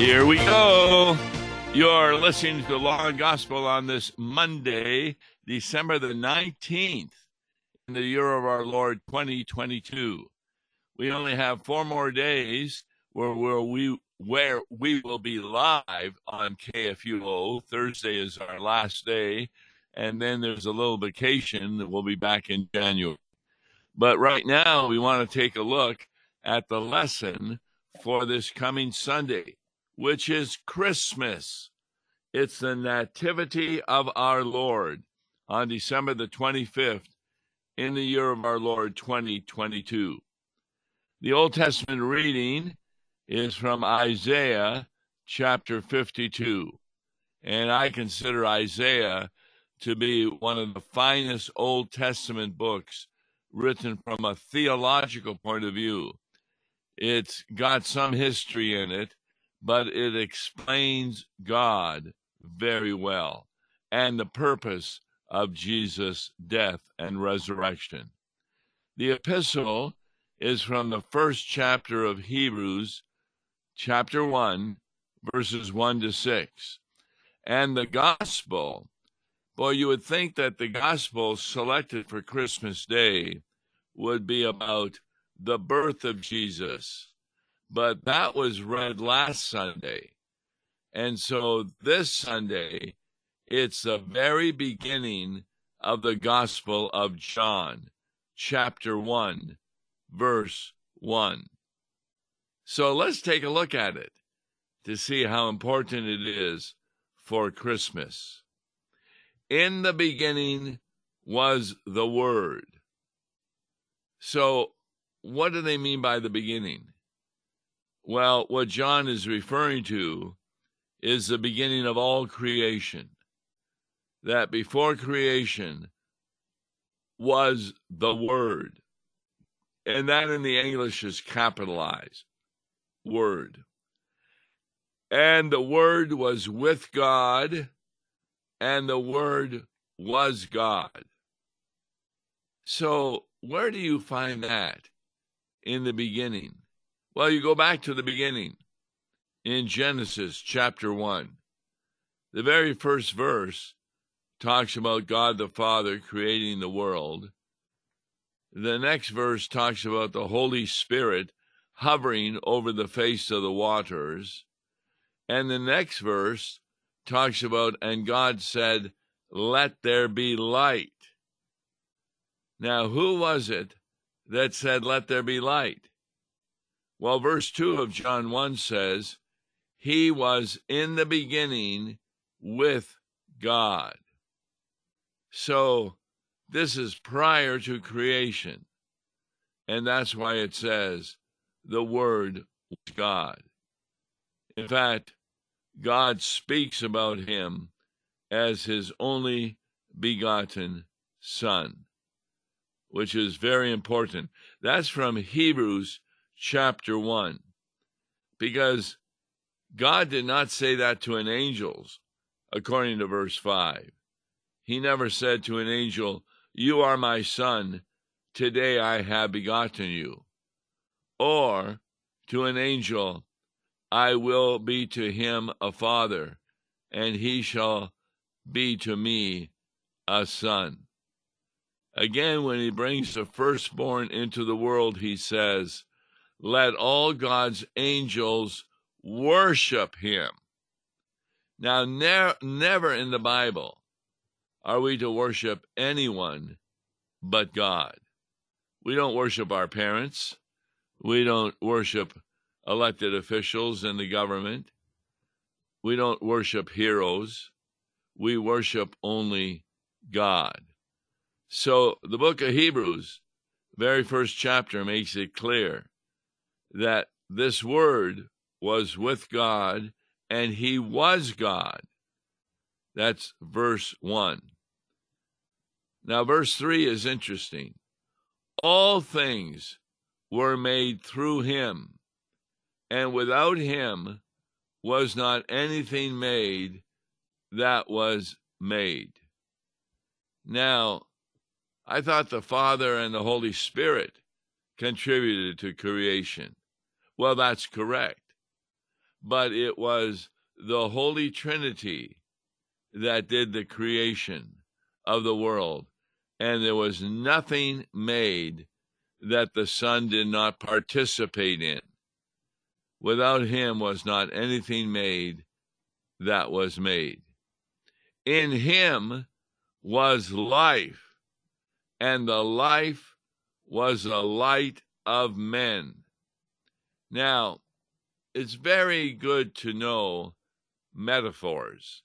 Here we go. You're listening to the Law and Gospel on this Monday, December the 19th, in the year of our Lord 2022. We only have four more days where, where we where we will be live on KFUO. Thursday is our last day, and then there's a little vacation that we'll be back in January. But right now, we want to take a look at the lesson for this coming Sunday which is Christmas. It's the Nativity of our Lord on December the 25th in the year of our Lord 2022. The Old Testament reading is from Isaiah chapter 52. And I consider Isaiah to be one of the finest Old Testament books written from a theological point of view. It's got some history in it, but it explains God very well and the purpose of Jesus' death and resurrection. The epistle is from the first chapter of Hebrews, chapter 1, verses 1 to 6. And the gospel, boy, you would think that the gospel selected for Christmas Day would be about the birth of Jesus but that was read last Sunday. And so this Sunday, it's the very beginning of the Gospel of John, chapter 1, verse 1. So let's take a look at it to see how important it is for Christmas. In the beginning was the Word. So, what do they mean by the beginning? Well, what John is referring to is the beginning of all creation. That before creation was the Word. And that in the English is capitalized Word. And the Word was with God, and the Word was God. So, where do you find that in the beginning? Well, you go back to the beginning in Genesis chapter 1. The very first verse talks about God the Father creating the world. The next verse talks about the Holy Spirit hovering over the face of the waters. And the next verse talks about, and God said, Let there be light. Now, who was it that said, Let there be light? Well, verse 2 of John 1 says, He was in the beginning with God. So this is prior to creation. And that's why it says, the Word was God. In fact, God speaks about him as his only begotten Son, which is very important. That's from Hebrews chapter 1. Because God did not say that to an angels, according to verse 5. He never said to an angel, You are my son, today I have begotten you. Or to an angel, I will be to him a father, and he shall be to me a son. Again, when he brings the firstborn into the world, he says, let all God's angels worship him. Now, ne- never in the Bible are we to worship anyone but God. We don't worship our parents. We don't worship elected officials in the government. We don't worship heroes. We worship only God. So the book of Hebrews, very first chapter, makes it clear that this word was with God and he was God. That's verse 1. Now, verse 3 is interesting. All things were made through him, and without him was not anything made that was made. Now, I thought the Father and the Holy Spirit contributed to creation. Well, that's correct. but it was the Holy Trinity that did the creation of the world. And there was nothing made that the Son did not participate in. Without him was not anything made that was made. In him was life, and the life was the light of men. Now, it's very good to know metaphors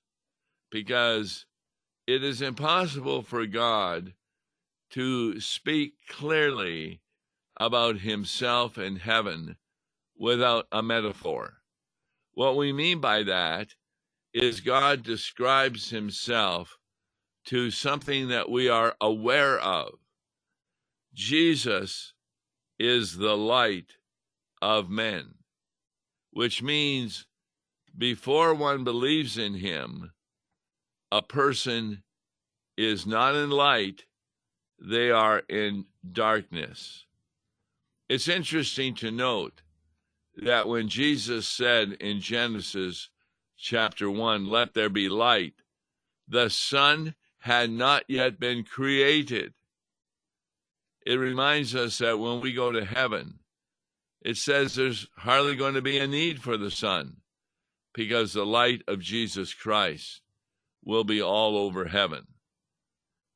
because it is impossible for God to speak clearly about himself and heaven without a metaphor. What we mean by that is God describes himself to something that we are aware of. Jesus is the light of men, which means before one believes in him, a person is not in light, they are in darkness. It's interesting to note that when Jesus said in Genesis chapter 1, Let there be light, the sun had not yet been created. It reminds us that when we go to heaven, it says there's hardly going to be a need for the sun because the light of Jesus Christ will be all over heaven.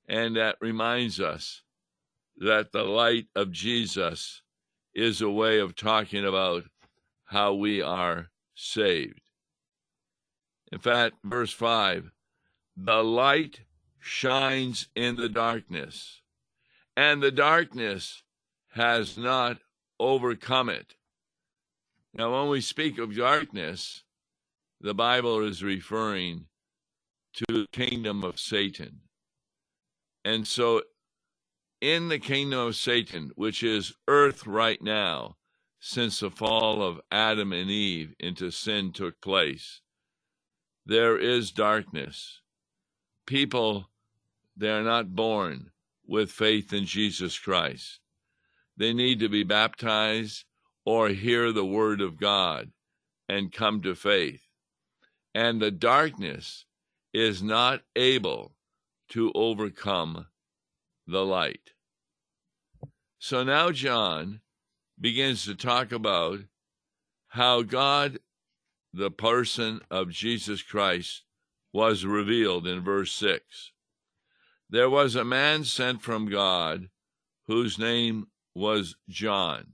And that reminds us that the light of Jesus is a way of talking about how we are saved. In fact, verse 5 the light shines in the darkness, and the darkness has not overcome it. Now, when we speak of darkness, the Bible is referring to the kingdom of Satan. And so, in the kingdom of Satan, which is earth right now, since the fall of Adam and Eve into sin took place, there is darkness. People, they are not born with faith in Jesus Christ. They need to be baptized or hear the word of God and come to faith. And the darkness is not able to overcome the light. So now John begins to talk about how God the person of Jesus Christ was revealed in verse 6. There was a man sent from God whose name was John.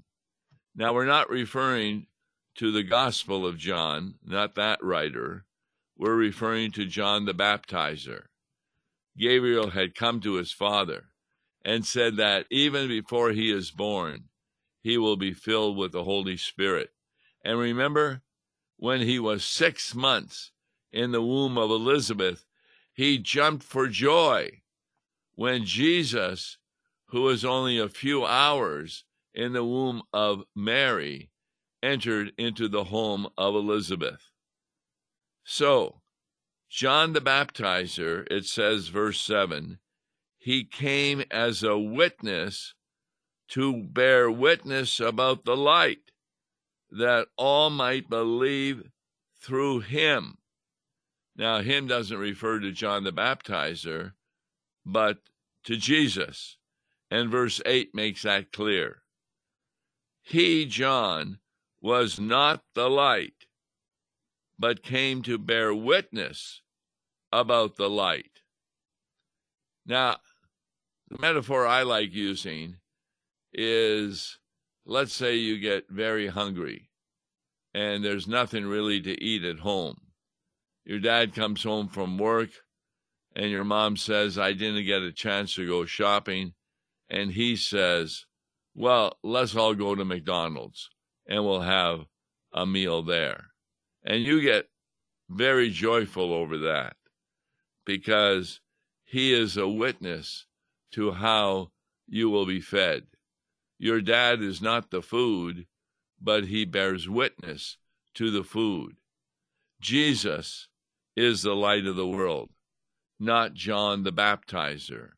Now, we're not referring to the Gospel of John, not that writer. We're referring to John the Baptizer. Gabriel had come to his father and said that even before he is born, he will be filled with the Holy Spirit. And remember, when he was six months in the womb of Elizabeth, he jumped for joy when Jesus, who was only a few hours in the womb of Mary, entered into the home of Elizabeth. So, John the Baptizer, it says, verse 7, he came as a witness to bear witness about the light that all might believe through him. Now, him doesn't refer to John the Baptizer, but to Jesus. And verse 8 makes that clear. He, John, was not the light, but came to bear witness about the light. Now, the metaphor I like using is let's say you get very hungry and there's nothing really to eat at home. Your dad comes home from work and your mom says, I didn't get a chance to go shopping. And he says, Well, let's all go to McDonald's and we'll have a meal there. And you get very joyful over that because he is a witness to how you will be fed. Your dad is not the food, but he bears witness to the food. Jesus is the light of the world, not John the Baptizer.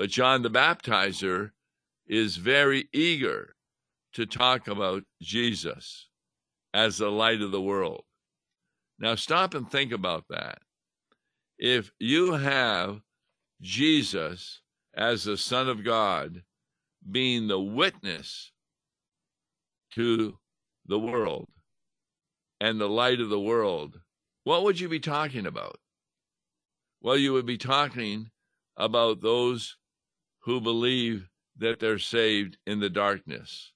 But John the Baptizer is very eager to talk about Jesus as the light of the world. Now stop and think about that. If you have Jesus as the Son of God being the witness to the world and the light of the world, what would you be talking about? Well, you would be talking about those who believe that they're saved in the darkness.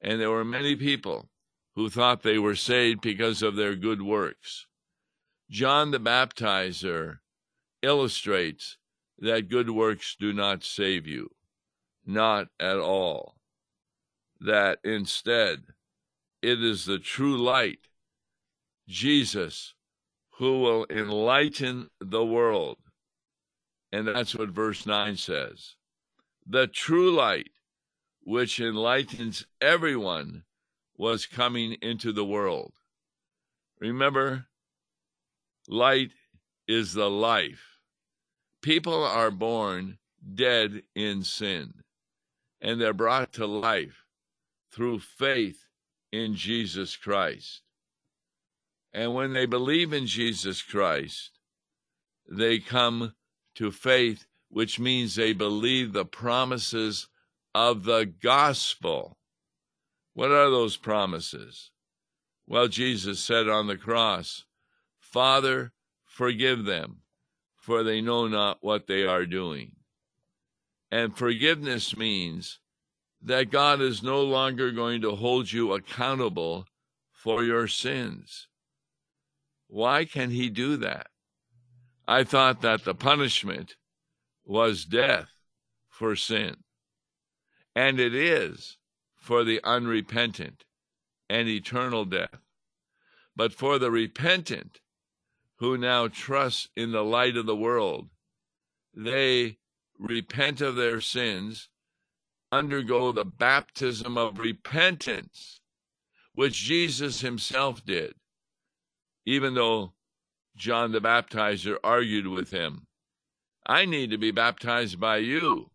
And there were many people who thought they were saved because of their good works. John the Baptizer illustrates that good works do not save you, not at all. That instead, it is the true light, Jesus, who will enlighten the world. And that's what verse 9 says. The true light, which enlightens everyone, was coming into the world. Remember, light is the life. People are born dead in sin, and they're brought to life through faith in Jesus Christ. And when they believe in Jesus Christ, they come to faith, which means they believe the promises of the gospel. What are those promises? Well, Jesus said on the cross, Father, forgive them, for they know not what they are doing. And forgiveness means that God is no longer going to hold you accountable for your sins. Why can he do that? I thought that the punishment was death for sin. And it is for the unrepentant and eternal death. But for the repentant who now trust in the light of the world, they repent of their sins, undergo the baptism of repentance, which Jesus himself did even though John the Baptizer argued with him. I need to be baptized by you.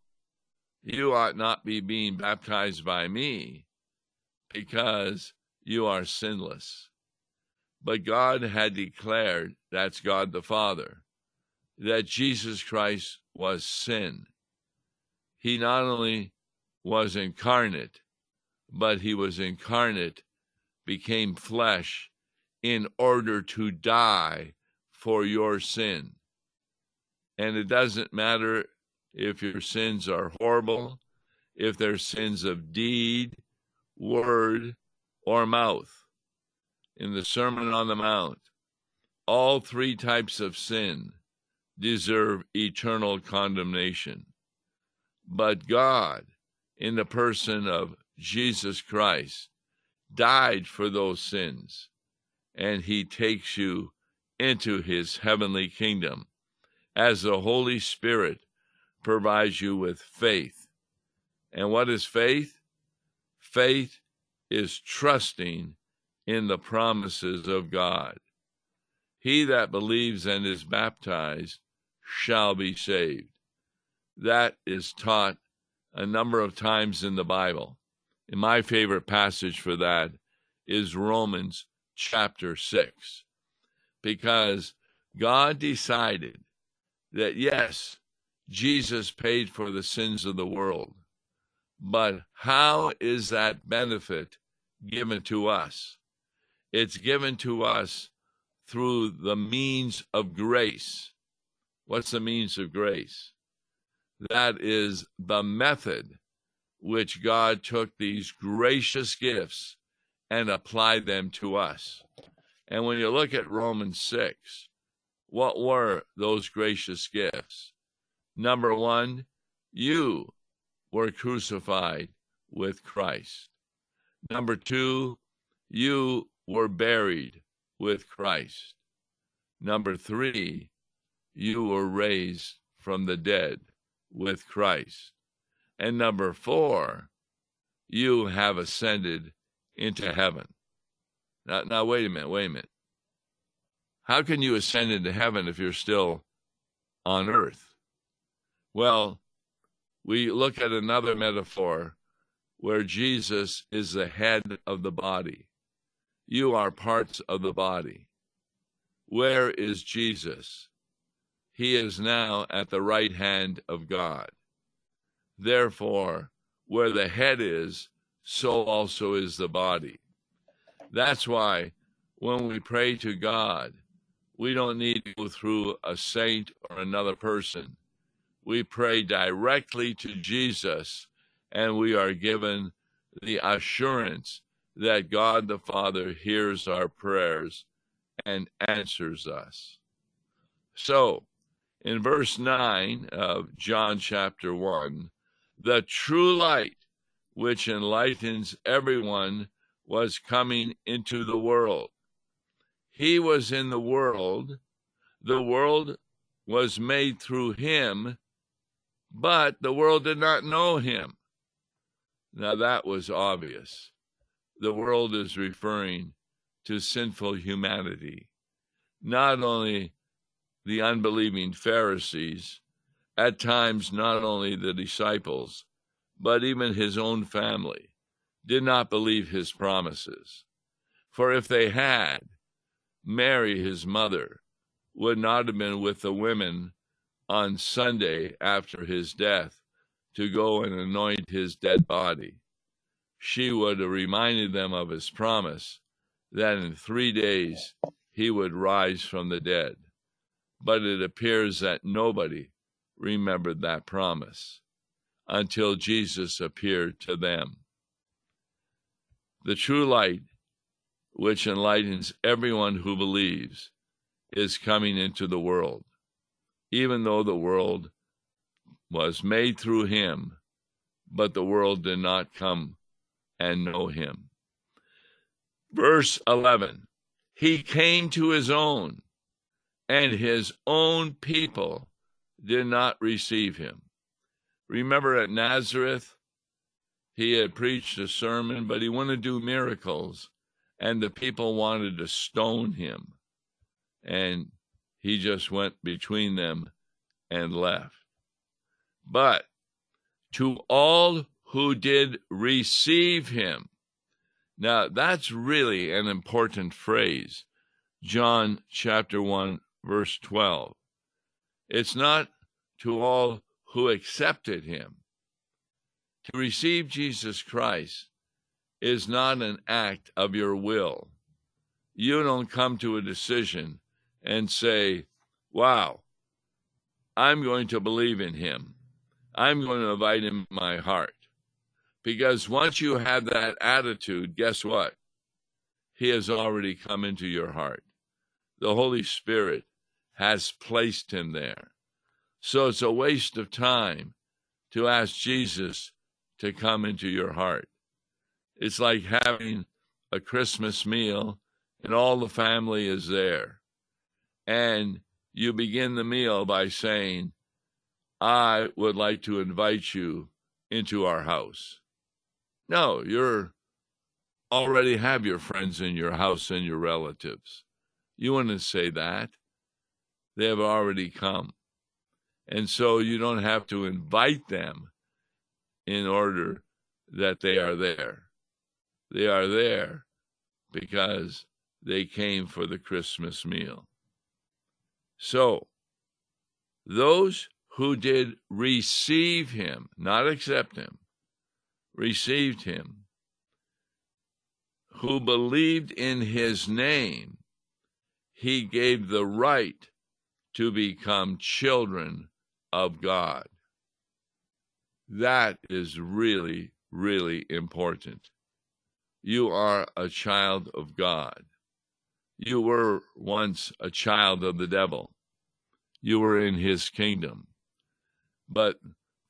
You ought not be being baptized by me because you are sinless. But God had declared, that's God the Father, that Jesus Christ was sin. He not only was incarnate, but he was incarnate, became flesh, in order to die for your sin. And it doesn't matter if your sins are horrible, if they're sins of deed, word, or mouth. In the Sermon on the Mount, all three types of sin deserve eternal condemnation. But God, in the person of Jesus Christ, died for those sins and he takes you into his heavenly kingdom as the Holy Spirit provides you with faith. And what is faith? Faith is trusting in the promises of God. He that believes and is baptized shall be saved. That is taught a number of times in the Bible. And my favorite passage for that is Romans chapter 6 because God decided that yes, Jesus paid for the sins of the world, but how is that benefit given to us? It's given to us through the means of grace. What's the means of grace? That is the method which God took these gracious gifts and applied them to us. And when you look at Romans 6, what were those gracious gifts? Number one, you were crucified with Christ. Number two, you were buried with Christ. Number three, you were raised from the dead with Christ. And number four, you have ascended into heaven. Now, now, wait a minute, wait a minute. How can you ascend into heaven if you're still on earth? Well, we look at another metaphor where Jesus is the head of the body. You are parts of the body. where is Jesus? He is now at the right hand of God. Therefore, where the head is, so also is the body. That's why when we pray to God, we don't need to go through a saint or another person. We pray directly to Jesus, and we are given the assurance that God the Father hears our prayers and answers us. So, in verse 9 of John chapter 1, the true light which enlightens everyone was coming into the world. He was in the world, the world was made through him, but the world did not know him. Now that was obvious. The world is referring to sinful humanity, not only the unbelieving Pharisees, at times not only the disciples, but even his own family did not believe his promises. For if they had, Mary, his mother, would not have been with the women on Sunday after his death to go and anoint his dead body. She would have reminded them of his promise that in three days he would rise from the dead. But it appears that nobody remembered that promise until Jesus appeared to them. The true light, which enlightens everyone who believes, is coming into the world, even though the world was made through him, but the world did not come and know him. Verse 11 He came to his own, and his own people did not receive him. Remember at Nazareth, he had preached a sermon, but he wanted to do miracles, and the people wanted to stone him. And he just went between them and left. But to all who did receive him, now that's really an important phrase. John chapter 1, verse 12. It's not to all who accepted him. To receive Jesus Christ is not an act of your will. You don't come to a decision and say, Wow, I'm going to believe in him. I'm going to invite him in my heart. Because once you have that attitude, guess what? He has already come into your heart. The Holy Spirit has placed him there. So it's a waste of time to ask Jesus to come into your heart. It's like having a Christmas meal and all the family is there. And you begin the meal by saying, I would like to invite you into our house. No, you're already have your friends in your house and your relatives. You wouldn't say that. They have already come. And so you don't have to invite them in order that they are there. They are there because they came for the Christmas meal. So, those who did receive him, not accept him, received him, who believed in his name, he gave the right to become children of God. That is really, really important. You are a child of God. You were once a child of the devil. You were in his kingdom. But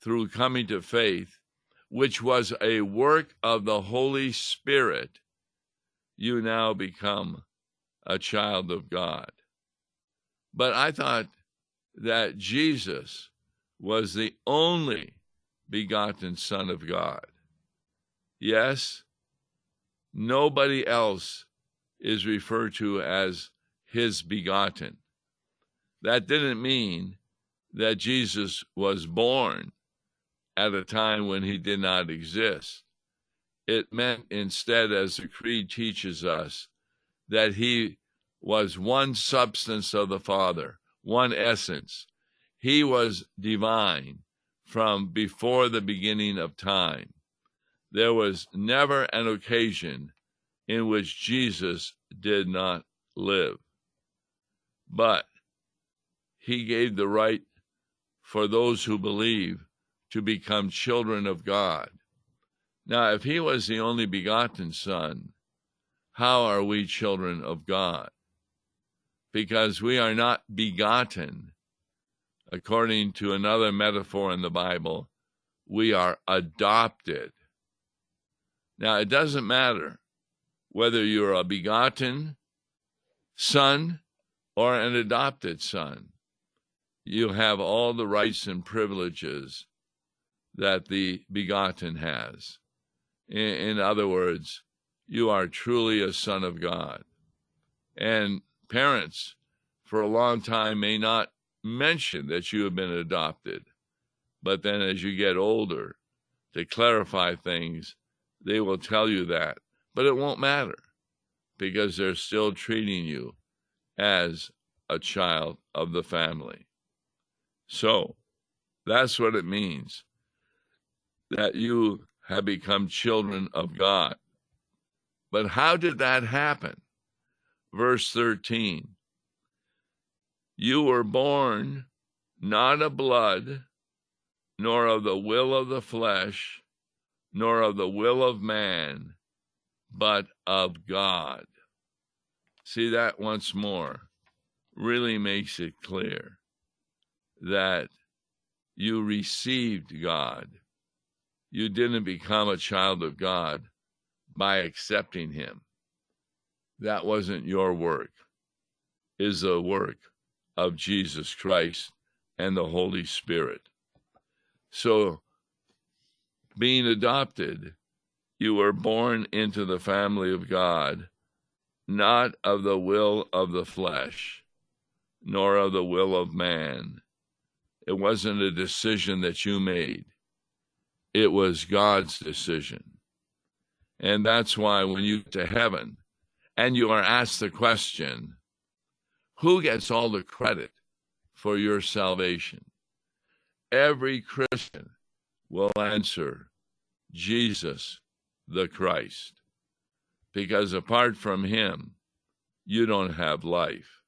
through coming to faith, which was a work of the Holy Spirit, you now become a child of God. But I thought that Jesus was the only begotten Son of God. Yes, nobody else is referred to as his begotten. That didn't mean that Jesus was born at a time when he did not exist. It meant instead, as the Creed teaches us, that he was one substance of the Father, one essence. He was divine from before the beginning of time. There was never an occasion in which Jesus did not live. But he gave the right for those who believe to become children of God. Now, if he was the only begotten Son, how are we children of God? Because we are not begotten, according to another metaphor in the Bible, we are adopted. Now, it doesn't matter whether you're a begotten son or an adopted son. You have all the rights and privileges that the begotten has. In, in other words, you are truly a son of God. And parents, for a long time, may not mention that you have been adopted. But then as you get older, to clarify things, they will tell you that. But it won't matter because they're still treating you as a child of the family. So that's what it means that you have become children of God. But how did that happen? Verse 13 You were born not of blood, nor of the will of the flesh, nor of the will of man, but of God. See that once more really makes it clear that you received God you didn't become a child of God by accepting Him. That wasn't your work, is the work of Jesus Christ and the Holy Spirit. So, being adopted, you were born into the family of God, not of the will of the flesh, nor of the will of man. It wasn't a decision that you made it was God's decision. And that's why when you get to heaven and you are asked the question, who gets all the credit for your salvation? Every Christian will answer Jesus the Christ. Because apart from him, you don't have life.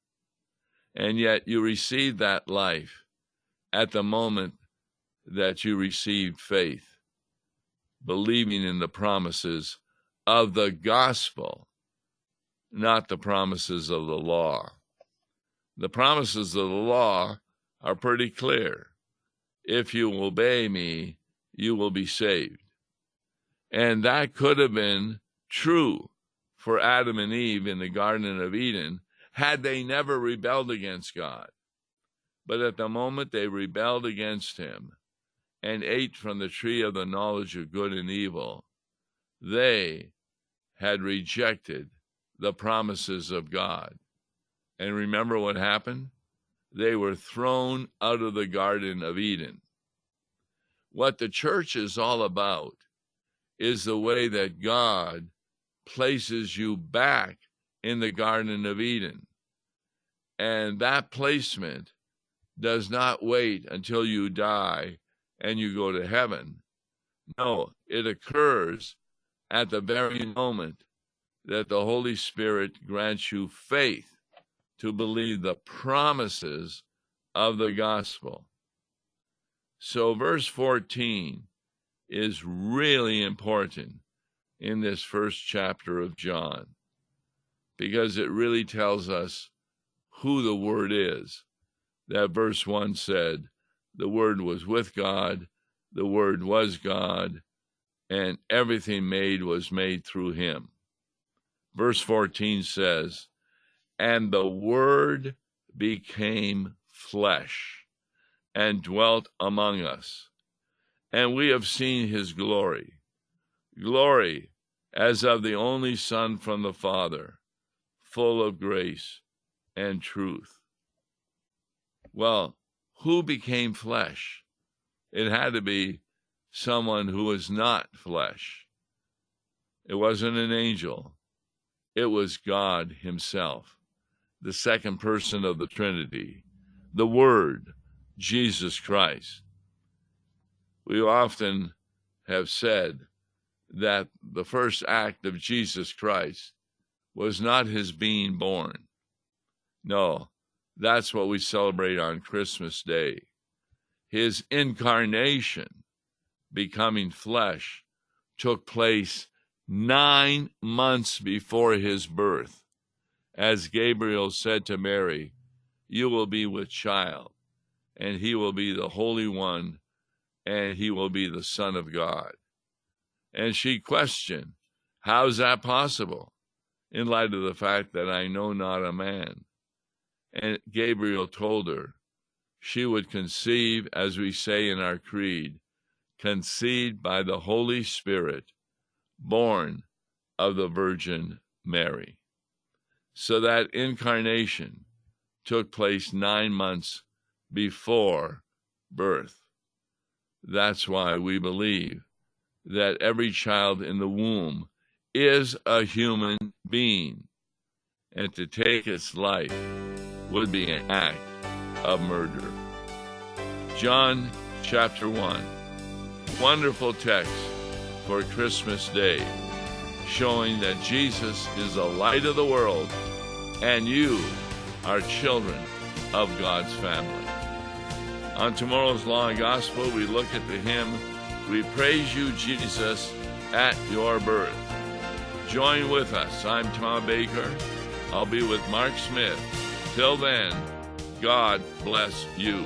And yet you receive that life at the moment that you received faith believing in the promises of the gospel, not the promises of the law. The promises of the law are pretty clear. If you obey me, you will be saved. And that could have been true for Adam and Eve in the Garden of Eden had they never rebelled against God. But at the moment they rebelled against him, and ate from the tree of the knowledge of good and evil, they had rejected the promises of God. And remember what happened? They were thrown out of the Garden of Eden. What the church is all about is the way that God places you back in the Garden of Eden. And that placement does not wait until you die and you go to heaven. No, it occurs at the very moment that the Holy Spirit grants you faith to believe the promises of the gospel. So, verse 14 is really important in this first chapter of John because it really tells us who the Word is. That verse 1 said, the Word was with God, the Word was God, and everything made was made through him. Verse 14 says, And the Word became flesh and dwelt among us, and we have seen his glory. Glory as of the only Son from the Father, full of grace and truth. Well, who became flesh? It had to be someone who was not flesh. It wasn't an angel, it was God Himself. The second person of the Trinity, the Word, Jesus Christ. We often have said that the first act of Jesus Christ was not his being born. No, that's what we celebrate on Christmas Day. His incarnation, becoming flesh, took place nine months before his birth. As Gabriel said to Mary, You will be with child, and he will be the Holy One, and he will be the Son of God. And she questioned, How is that possible? In light of the fact that I know not a man. And Gabriel told her she would conceive, as we say in our creed, conceived by the Holy Spirit, born of the Virgin Mary. So that incarnation took place nine months before birth. That's why we believe that every child in the womb is a human being, and to take its life would be an act of murder. John chapter 1. Wonderful text for Christmas Day, showing that Jesus is the light of the world and you are children of God's family. On tomorrow's Law and Gospel, we look at the hymn, We Praise You, Jesus, at Your Birth. Join with us. I'm Tom Baker. I'll be with Mark Smith. Till then, God bless you.